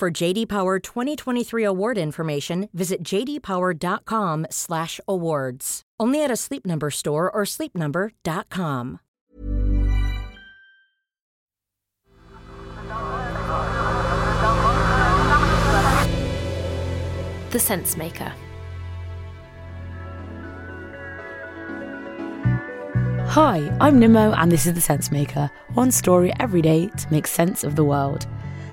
For JD Power 2023 award information, visit jdpower.com/awards. Only at a Sleep Number store or sleepnumber.com. The Sense Maker. Hi, I'm Nimmo, and this is The Sense Maker. One story every day to make sense of the world.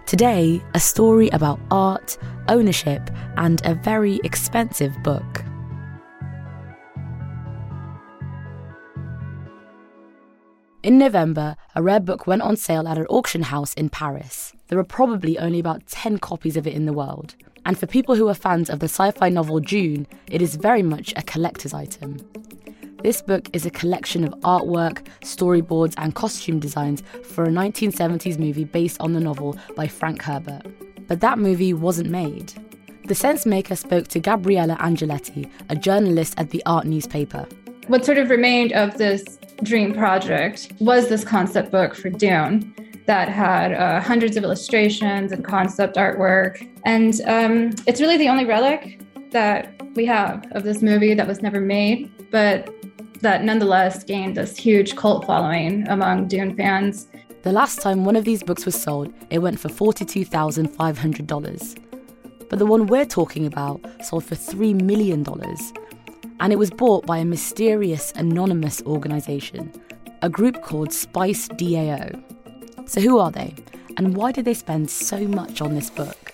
Today, a story about art, ownership, and a very expensive book. In November, a rare book went on sale at an auction house in Paris. There are probably only about 10 copies of it in the world. And for people who are fans of the sci fi novel Dune, it is very much a collector's item. This book is a collection of artwork, storyboards, and costume designs for a 1970s movie based on the novel by Frank Herbert. But that movie wasn't made. The Sense Maker spoke to Gabriella Angeletti, a journalist at the Art newspaper. What sort of remained of this dream project was this concept book for Dune that had uh, hundreds of illustrations and concept artwork. And um, it's really the only relic that we have of this movie that was never made, but that nonetheless gained this huge cult following among Dune fans. The last time one of these books was sold, it went for $42,500. But the one we're talking about sold for $3 million. And it was bought by a mysterious anonymous organisation, a group called Spice DAO. So, who are they? And why did they spend so much on this book?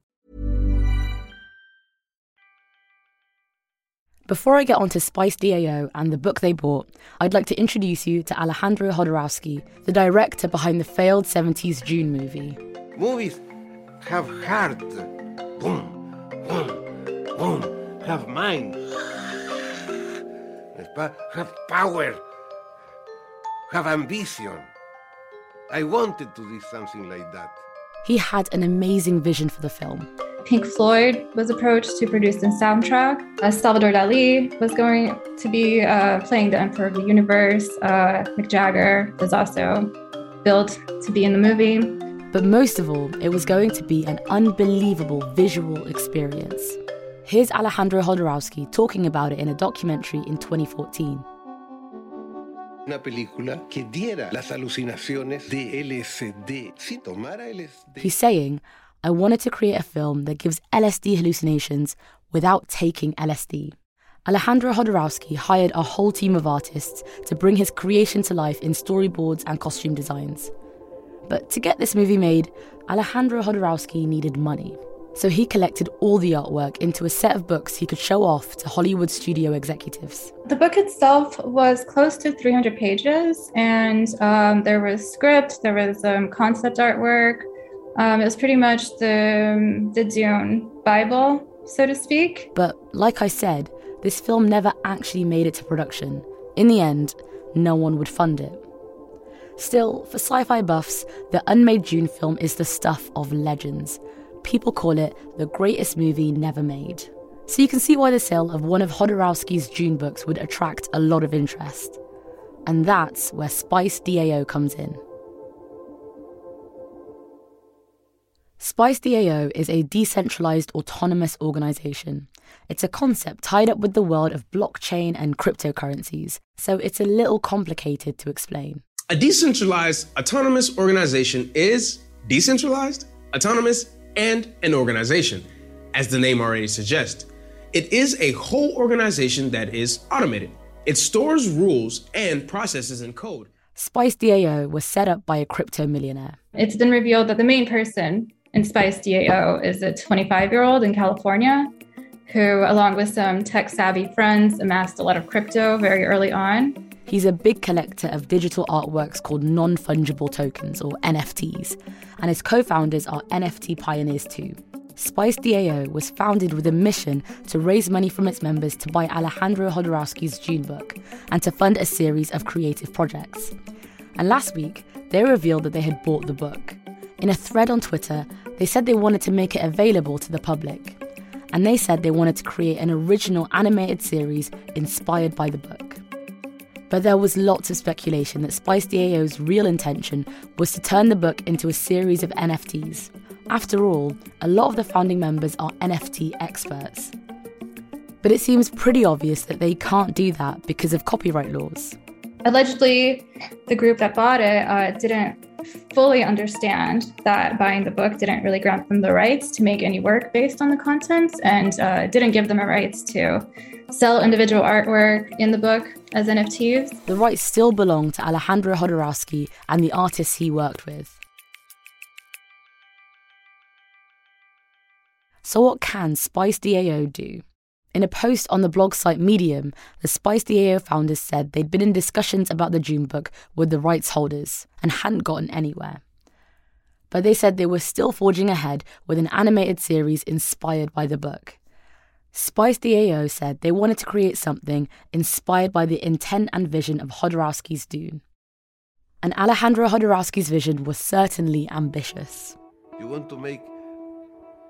Before I get on to Spice DAO and the book they bought, I'd like to introduce you to Alejandro Jodorowsky, the director behind the failed 70s Dune movie. Movies have heart. Boom, boom, boom. Have mind have power, have ambition. I wanted to do something like that. He had an amazing vision for the film. Pink Floyd was approached to produce the soundtrack. Uh, Salvador Dali was going to be uh, playing the Emperor of the Universe. Uh, Mick Jagger was also built to be in the movie. But most of all, it was going to be an unbelievable visual experience. Here's Alejandro Jodorowsky talking about it in a documentary in 2014. Una película que diera las alucinaciones de LSD si tomara LSD. He's saying, I wanted to create a film that gives LSD hallucinations without taking LSD. Alejandro Jodorowsky hired a whole team of artists to bring his creation to life in storyboards and costume designs. But to get this movie made, Alejandro Jodorowsky needed money. So he collected all the artwork into a set of books he could show off to Hollywood studio executives. The book itself was close to 300 pages, and um, there was script, there was um, concept artwork. Um, it was pretty much the, the Dune Bible, so to speak. But like I said, this film never actually made it to production. In the end, no one would fund it. Still, for sci fi buffs, the unmade Dune film is the stuff of legends people call it the greatest movie never made. So you can see why the sale of one of Jodorowsky's Dune books would attract a lot of interest. And that's where Spice DAO comes in. Spice DAO is a decentralized autonomous organization. It's a concept tied up with the world of blockchain and cryptocurrencies, so it's a little complicated to explain. A decentralized autonomous organization is decentralized, autonomous, and an organization, as the name already suggests. It is a whole organization that is automated. It stores rules and processes in code. Spice DAO was set up by a crypto millionaire. It's been revealed that the main person Spice DAO is a 25 year old in California who, along with some tech savvy friends, amassed a lot of crypto very early on. He's a big collector of digital artworks called non fungible tokens, or NFTs, and his co founders are NFT pioneers too. Spice DAO was founded with a mission to raise money from its members to buy Alejandro Jodorowsky's Dune book and to fund a series of creative projects. And last week, they revealed that they had bought the book. In a thread on Twitter, they said they wanted to make it available to the public. And they said they wanted to create an original animated series inspired by the book. But there was lots of speculation that Spice DAO's real intention was to turn the book into a series of NFTs, after all, a lot of the founding members are NFT experts. But it seems pretty obvious that they can't do that because of copyright laws. Allegedly, the group that bought it uh, didn't fully understand that buying the book didn't really grant them the rights to make any work based on the contents and uh, didn't give them a rights to sell individual artwork in the book as NFTs. The rights still belong to Alejandro Jodorowsky and the artists he worked with. So, what can Spice DAO do? In a post on the blog site Medium, the Spice DAO founders said they'd been in discussions about the Dune book with the rights holders and hadn't gotten anywhere. But they said they were still forging ahead with an animated series inspired by the book. Spice DAO said they wanted to create something inspired by the intent and vision of Jodorowsky's Dune. And Alejandro Jodorowsky's vision was certainly ambitious. You want to make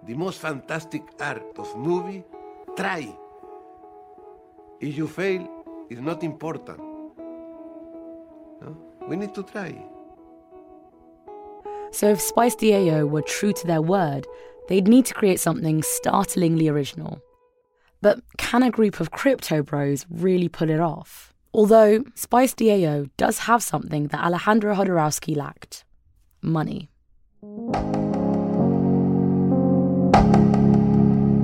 the most fantastic art of movie, try. If you fail, it's not important. No? We need to try. So if Spice DAO were true to their word, they'd need to create something startlingly original. But can a group of crypto bros really pull it off? Although Spice DAO does have something that Alejandro Jodorowsky lacked money.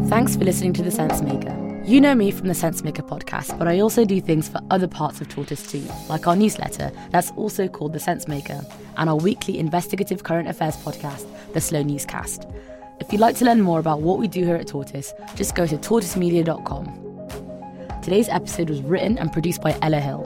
Thanks for listening to The Sense Maker. You know me from the Sensemaker podcast, but I also do things for other parts of Tortoise too, like our newsletter that's also called The Sensemaker, and our weekly investigative current affairs podcast, The Slow Newscast. If you'd like to learn more about what we do here at Tortoise, just go to tortoisemedia.com. Today's episode was written and produced by Ella Hill.